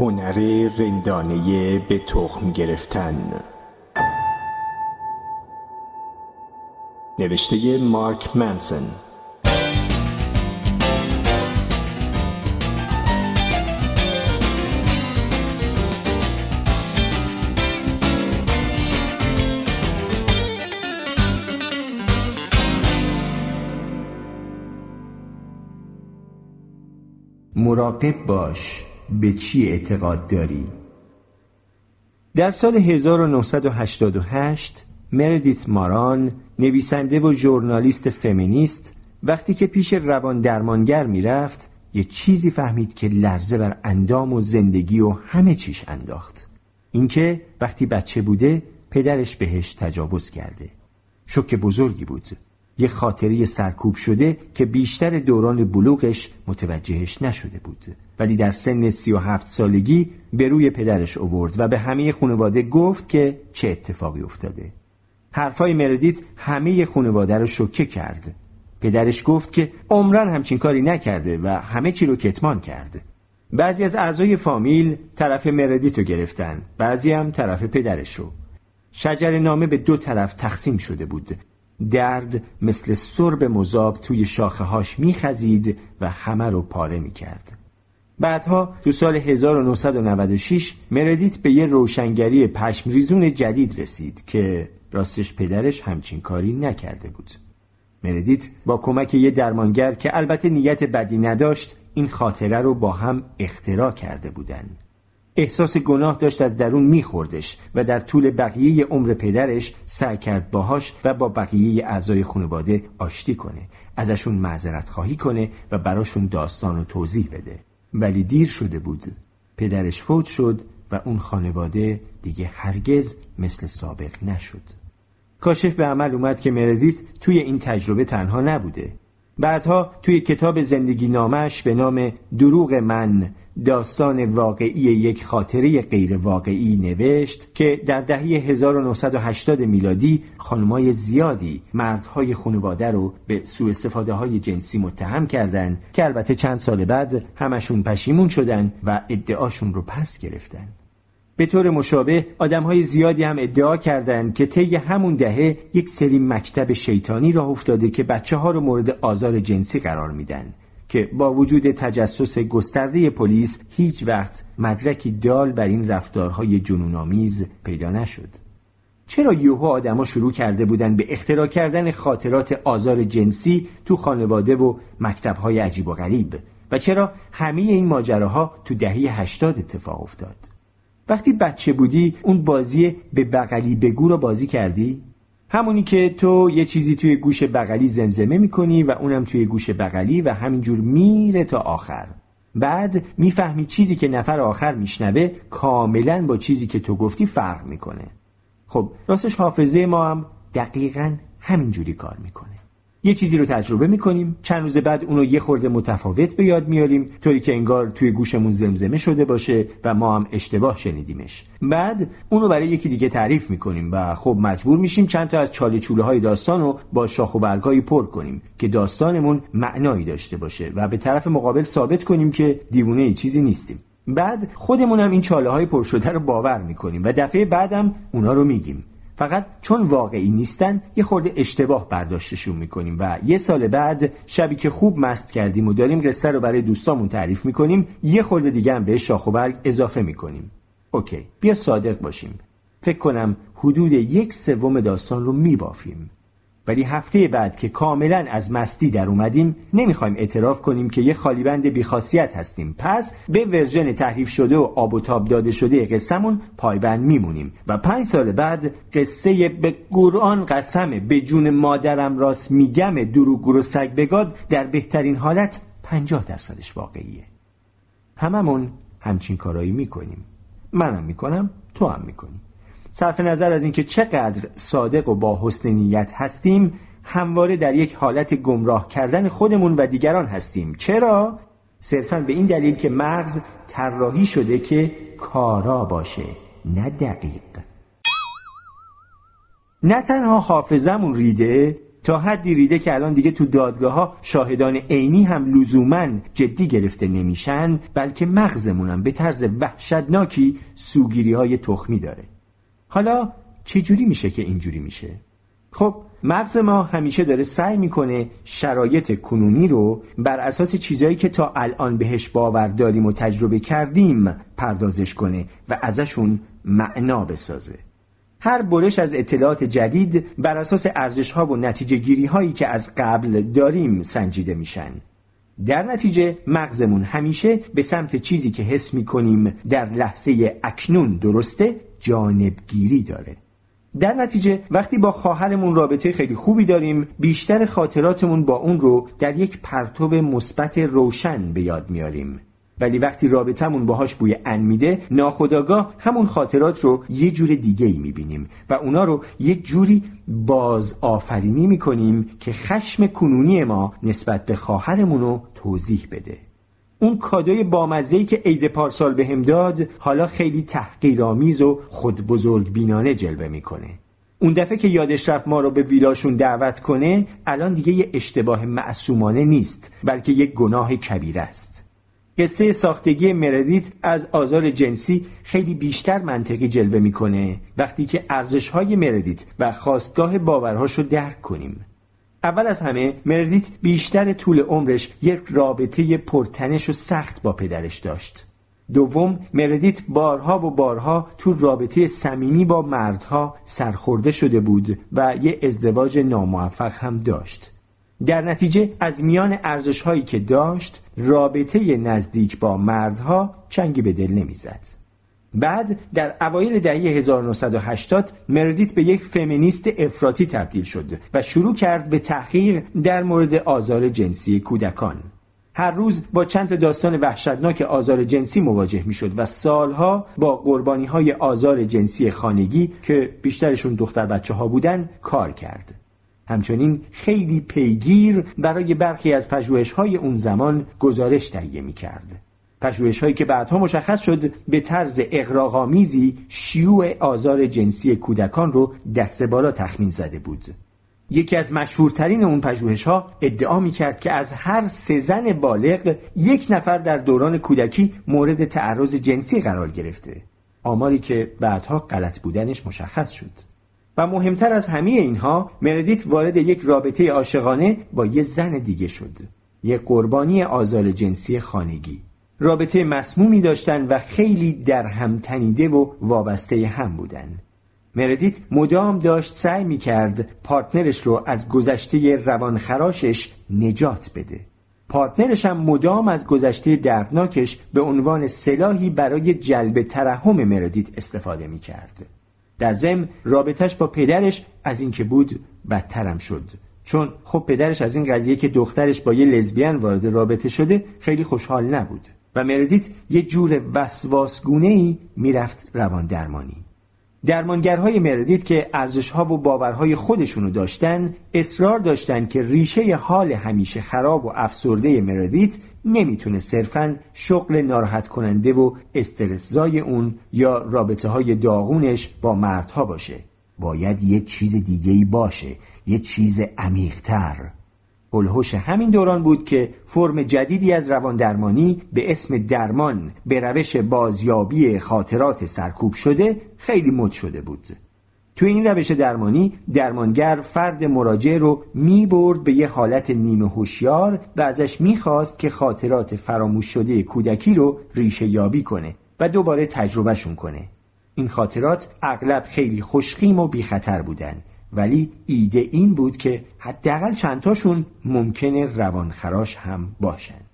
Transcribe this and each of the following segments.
هنر رندانه به تخم گرفتن. نوشته مارک منسن. مراقب باش. به چی اعتقاد داری؟ در سال 1988 مردیت ماران نویسنده و ژورنالیست فمینیست وقتی که پیش روان درمانگر می‌رفت یه چیزی فهمید که لرزه بر اندام و زندگی و همه چیش انداخت. اینکه وقتی بچه بوده پدرش بهش تجاوز کرده. شوک بزرگی بود. یه خاطری سرکوب شده که بیشتر دوران بلوغش متوجهش نشده بود. ولی در سن سی و هفت سالگی به روی پدرش اوورد و به همه خانواده گفت که چه اتفاقی افتاده. حرفای مردیت همه خانواده رو شوکه کرد. پدرش گفت که عمران همچین کاری نکرده و همه چی رو کتمان کرد. بعضی از اعضای فامیل طرف مردیت رو گرفتن بعضی هم طرف پدرش رو. شجر نامه به دو طرف تقسیم شده بود. درد مثل سرب مذاب توی شاخه هاش میخزید و همه رو پاره می‌کرد. بعدها تو سال 1996 مردیت به یه روشنگری پشمریزون جدید رسید که راستش پدرش همچین کاری نکرده بود. مردیت با کمک یه درمانگر که البته نیت بدی نداشت این خاطره رو با هم اختراع کرده بودن. احساس گناه داشت از درون میخوردش و در طول بقیه عمر پدرش سعی کرد باهاش و با بقیه اعضای خانواده آشتی کنه ازشون معذرت خواهی کنه و براشون داستان و توضیح بده. ولی دیر شده بود. پدرش فوت شد و اون خانواده دیگه هرگز مثل سابق نشد. کاشف به عمل اومد که مردیت توی این تجربه تنها نبوده. بعدها توی کتاب زندگی نامش به نام دروغ من داستان واقعی یک خاطره غیر واقعی نوشت که در دهه 1980 میلادی خانمای زیادی مردهای خانواده رو به سوء استفاده های جنسی متهم کردند که البته چند سال بعد همشون پشیمون شدن و ادعاشون رو پس گرفتن. به طور مشابه آدم های زیادی هم ادعا کردند که طی همون دهه یک سری مکتب شیطانی راه افتاده که بچه ها رو مورد آزار جنسی قرار میدن. که با وجود تجسس گسترده پلیس هیچ وقت مدرکی دال بر این رفتارهای جنونآمیز پیدا نشد. چرا یوهو آدما شروع کرده بودند به اختراع کردن خاطرات آزار جنسی تو خانواده و مکتبهای عجیب و غریب و چرا همه این ماجراها تو دهه 80 اتفاق افتاد؟ وقتی بچه بودی اون بازی به بغلی بگو رو بازی کردی؟ همونی که تو یه چیزی توی گوش بغلی زمزمه می‌کنی و اونم توی گوش بغلی و همینجور میره تا آخر. بعد می‌فهمی چیزی که نفر آخر میشنوه کاملا با چیزی که تو گفتی فرق می‌کنه. خب راستش حافظه ما هم دقیقا همینجوری کار می‌کنه. یه چیزی رو تجربه می‌کنیم. چند روز بعد اونو یه خورده متفاوت به یاد میاریم. طوری که انگار توی گوشمون زمزمه شده باشه و ما هم اشتباه شنیدیمش. بعد اونو برای یکی دیگه تعریف می‌کنیم و خب مجبور میشیم چند تا از چاله چوله های داستان رو با شاخ و برگایی پر کنیم که داستانمون معنایی داشته باشه و به طرف مقابل ثابت کنیم که دیوونه ای چیزی نیستیم. بعد خودمون هم این چاله های پر شده رو باور می‌کنیم و دفعه بعدم اونا رو میگیم. فقط چون واقعی نیستن یه خورده اشتباه برداشتشون می‌کنیم و یه سال بعد شبی که خوب مست کردیم و داریم قصه رو برای دوستامون تعریف می‌کنیم یه خورده دیگه هم به شاخ و برگ اضافه می‌کنیم. okay بیا صادق باشیم. فکر کنم حدود یک سوم داستان رو میبافیم. ولی هفته بعد که کاملا از مستی در اومدیم نمی‌خوایم اعتراف کنیم که یه خالیبند بیخاصیت هستیم. پس به version تحریف شده و آب و تاب داده شده قصهمون پایبند میمونیم. و پنج سال بعد قصه به قرآن قسمه به جون مادرم راست میگم دروغ و سگ بگاد در بهترین حالت پنجاه درصدش واقعیه. هممون همچین کارایی می‌کنیم. منم می‌کنم تو هم می‌کنیم. صرف نظر از اینکه چقدر صادق و با حسن نیت هستیم همواره در یک حالت گمراه کردن خودمون و دیگران هستیم. چرا؟ صرفا به این دلیل که مغز طراحی شده که کارا باشه نه دقیق. نه تنها حافظمون ریده تا حدی ریده که الان دیگه تو دادگاه ها شاهدان عینی هم لزوما جدی گرفته نمیشن بلکه مغزمونم به طرز وحشتناکی سوگیری های تخمی داره. حالا چجوری میشه که اینجوری میشه؟ خب مغز ما همیشه داره سعی می‌کنه شرایط کنونی رو بر اساس چیزهایی که تا الان بهش باور داریم و تجربه کردیم پردازش کنه و ازشون معنا بسازه هر برش از اطلاعات جدید بر اساس ارزش ها و نتیجه گیری هایی که از قبل داریم سنجیده میشن در نتیجه مغزمون همیشه به سمت چیزی که حس می‌کنیم در لحظه اکنون درسته جانبگیری داره. در نتیجه وقتی با خواهرمون رابطه خیلی خوبی داریم بیشتر خاطراتمون با اون رو در یک پرتو مثبت روشن به یاد میاریم. ولی وقتی رابطمون باهاش بوی ان میده ناخداگاه همون خاطرات رو یه جور دیگه ای می‌بینیم و اونا رو یه جوری باز آفرینی می‌کنیم که خشم کنونی ما نسبت به خواهرمون رو توضیح بده. اون کادوی بامزهی که عید پارسال به هم داد حالا خیلی تحقیرآمیز و خود بزرگ بینانه جلوه می‌کنه. اون دفعه که یادش رفت ما رو به ویلاشون دعوت کنه الان دیگه یه اشتباه معصومانه نیست بلکه یک گناه کبیر است. قصه ساختگی مردیت از آزار جنسی خیلی بیشتر منطقی جلوه می‌کنه وقتی که ارزش های مردیت و خواستگاه باورهاش رو درک کنیم. اول از همه مردیت بیشتر طول عمرش یک رابطه پرتنش و سخت با پدرش داشت دوم مردیت بارها و بارها تو رابطه صمیمی با مردها سرخورده شده بود و یه ازدواج ناموفق هم داشت در نتیجه از میان ارزش هایی که داشت رابطه نزدیک با مردها چنگی به دل نمی‌زد. بعد در اوایل دهه 1980 مردیت به یک فمینیست افراطی تبدیل شد و شروع کرد به تحقیق در مورد آزار جنسی کودکان. هر روز با چند داستان وحشتناک آزار جنسی مواجه می شد و سالها با قربانی های آزار جنسی خانگی که بیشترشون دختر بچه ها بودن کار کرد. همچنین خیلی پیگیر برای برخی از پژوهش های اون زمان گزارش تهیه می کرد. پژوهش هایی که بعدها مشخص شد به طرز اقراغامیزی شیوع آزار جنسی کودکان رو دست بالا تخمین زده بود. یکی از مشهورترین اون پژوهش ها ادعا می کرد که از هر سه زن بالغ یک نفر در دوران کودکی مورد تعرض جنسی قرار گرفته. آماری که بعدها غلط بودنش مشخص شد. و مهمتر از همه اینها مردیت وارد یک رابطه عاشقانه با یه زن دیگه شد یک قربانی آزال جنسی خانگی رابطه مسمومی داشتن و خیلی در هم تنیده و وابسته هم بودن. مردیت مدام داشت سعی می کرد پارتنرش رو از گذشته روانخراشش نجات بده. پارتنرش هم مدام از گذشته دردناکش به عنوان سلاحی برای جلب ترحم مردیت استفاده می کرد. در ضمن رابطش با پدرش از اینکه بود بدترم شد. چون خب پدرش از این قضیه که دخترش با یه لزبیان وارد رابطه شده خیلی خوشحال نبود. و مردیت یه جور وسواسگونه ای می‌رفت روان درمانی درمانگرهای مردیت که ارزشها و باورهای خودشونو داشتن اصرار داشتن که ریشه حال همیشه خراب و افسرده مردیت نمی‌تونه صرفا شغل ناراحت کننده و استرسزای اون یا رابطه های داغونش با مردها باشه. باید یه چیز دیگه ای باشه یه چیز عمیقتر. الهوش همین دوران بود که فرم جدیدی از روان درمانی به اسم درمان به روش بازیابی خاطرات سرکوب شده خیلی مد شده بود. تو این روش درمانی درمانگر فرد مراجع رو می برد به یه حالت نیمه هوشیار و ازش می‌خواست که خاطرات فراموش شده کودکی رو ریشه یابی کنه و دوباره تجربهشون کنه. این خاطرات اغلب خیلی خوشخیم و بی خطر بودن. ولی ایده این بود که حداقل چندتاشون ممکنه روانخراش هم باشن.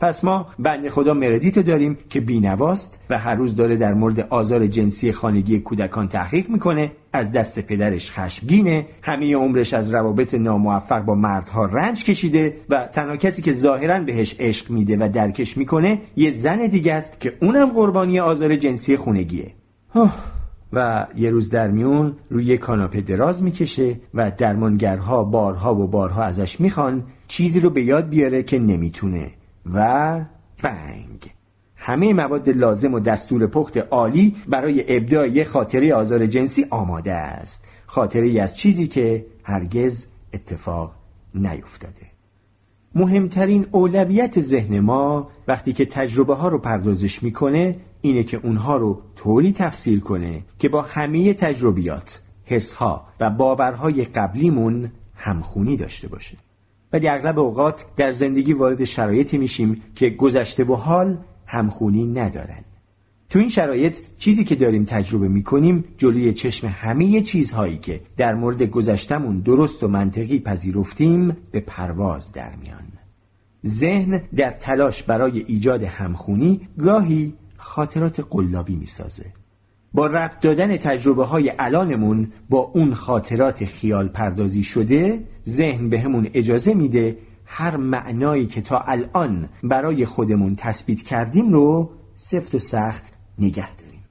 پس ما بند خدا مردیت داریم که بینواست و هر روز داره در مورد آزار جنسی خانگی کودکان تحقیق می‌کنه از دست پدرش خشمگینه همه عمرش از روابط ناموفق با مردها رنج کشیده و تنها کسی که ظاهرا بهش عشق میده و درکش می‌کنه یه زن دیگه است که اونم قربانی آزار جنسی خونگیه. و یه روز در میون روی کاناپه دراز می‌کشه و درمانگرها بارها و بارها ازش می‌خوان چیزی رو به یاد بیاره که نمی‌تونه. و بنگ! همه مواد لازم و دستور پخت عالی برای ابداع یه خاطره آزار جنسی آماده است. خاطره از چیزی که هرگز اتفاق نیفتاده. مهمترین اولویت ذهن ما وقتی که تجربه ها رو پردازش می‌کنه اینه که اونها رو طوری تفسیر کنه که با همه تجربیات، حسها و باورهای قبلیمون همخونی داشته باشه. ولی اغلب اوقات در زندگی وارد شرایطی میشیم که گذشته و حال همخونی ندارن. تو این شرایط چیزی که داریم تجربه می‌کنیم جلوی چشم همه چیزهایی که در مورد گذشتمون درست و منطقی پذیرفتیم به پرواز در میان ذهن در تلاش برای ایجاد همخونی گاهی خاطرات قلابی می‌سازه. با ربط دادن تجربه های الانمون با اون خاطرات خیال پردازی شده ذهن به همون اجازه میده هر معنایی که تا الان برای خودمون تثبیت کردیم رو سفت و سخت نگه داریم.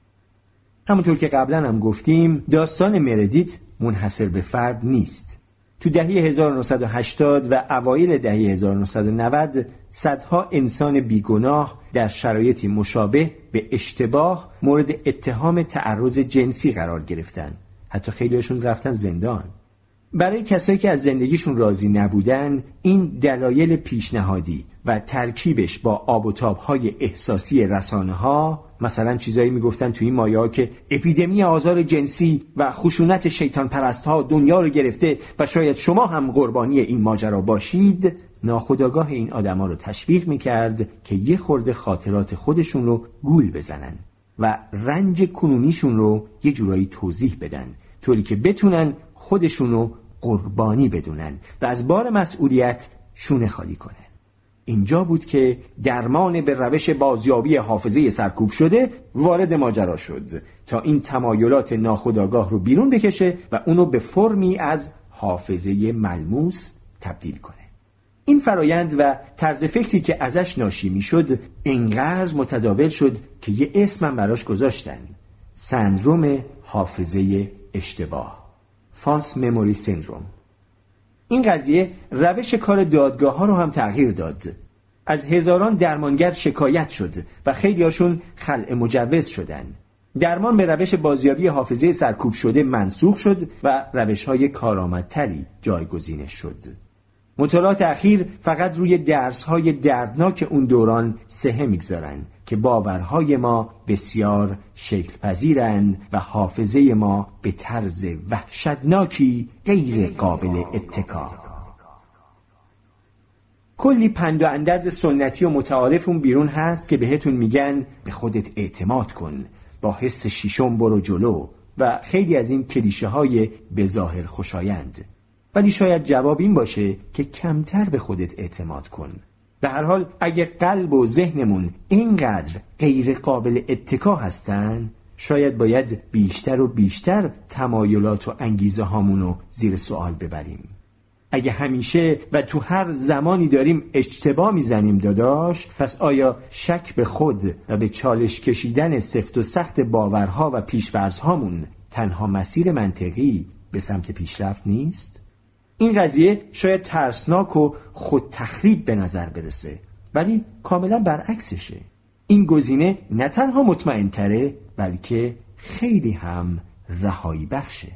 همونطور که قبلا هم گفتیم داستان مردیت منحصر به فرد نیست. تو دهه 1980 و اوایل دهه 1990 صدها انسان بیگناه در شرایطی مشابه به اشتباه مورد اتهام تعرض جنسی قرار گرفتن. حتی خیلیشون رفتن زندان. برای کسایی که از زندگیشون راضی نبودن این دلایل پیشنهادی و ترکیبش با آب و های احساسی رسانه ها مثلا چیزایی می‌گفتن توی این مایه ها که اپیدمی آزار جنسی و خشونت شیطان پرست ها دنیا رو گرفته و شاید شما هم قربانی این ماجرا باشید ناخداگاه این آدما رو تشویق می‌کرد که یه خورده خاطرات خودشون رو گول بزنن و رنج کنونیشون رو یه جورایی توضیح بدن طوری که بتونن خودشون رو قربانی بدونن و از بار مسئولیت شونه خالی کنن. اینجا بود که درمان به روش بازیابی حافظه سرکوب شده وارد ماجرا شد تا این تمایلات ناخودآگاه رو بیرون بکشه و اونو به فرمی از حافظه ملموس تبدیل کنه. این فرایند و طرز فکری که ازش ناشی می‌شد انقدر متداول شد که یه اسمم براش گذاشتن. سندروم حافظه اشتباه. فالس مموری سندروم این قضیه روش کار دادگاه ها رو هم تغییر داد. از هزاران درمانگر شکایت شد و خیلیاشون خلع مجوز شدن. درمان به روش بازیابی حافظه سرکوب شده منسوخ شد و روش های کارآمدتری جایگزینش شد. مطالعات اخیر فقط روی درس های دردناک اون دوران سهه می‌گذارن که باورهای ما بسیار شکل پذیرند و حافظه ما به طرز وحشتناکی غیر قابل اتکا. کلی پند و اندرز سنتی و متعارف اون بیرون هست که بهتون میگن به خودت اعتماد کن با حس شیشم برو جلو و خیلی از این کلیشه های به ظاهر خوشایند. ولی شاید جواب این باشه که کمتر به خودت اعتماد کن. به هر حال اگه قلب و ذهنمون اینقدر غیر قابل اتکا هستن شاید باید بیشتر و بیشتر تمایلات و انگیزه هامونو زیر سوال ببریم اگه همیشه و تو هر زمانی داریم اشتباه می‌زنیم داداش پس آیا شک به خود و به چالش کشیدن سفت و سخت باورها و پیشورزهامون تنها مسیر منطقی به سمت پیشرفت نیست؟ این قضیه شاید ترسناک و خود تخریب به نظر برسه ولی کاملا برعکسشه. این گزینه نه تنها مطمئن تره بلکه خیلی هم رهایی بخشه.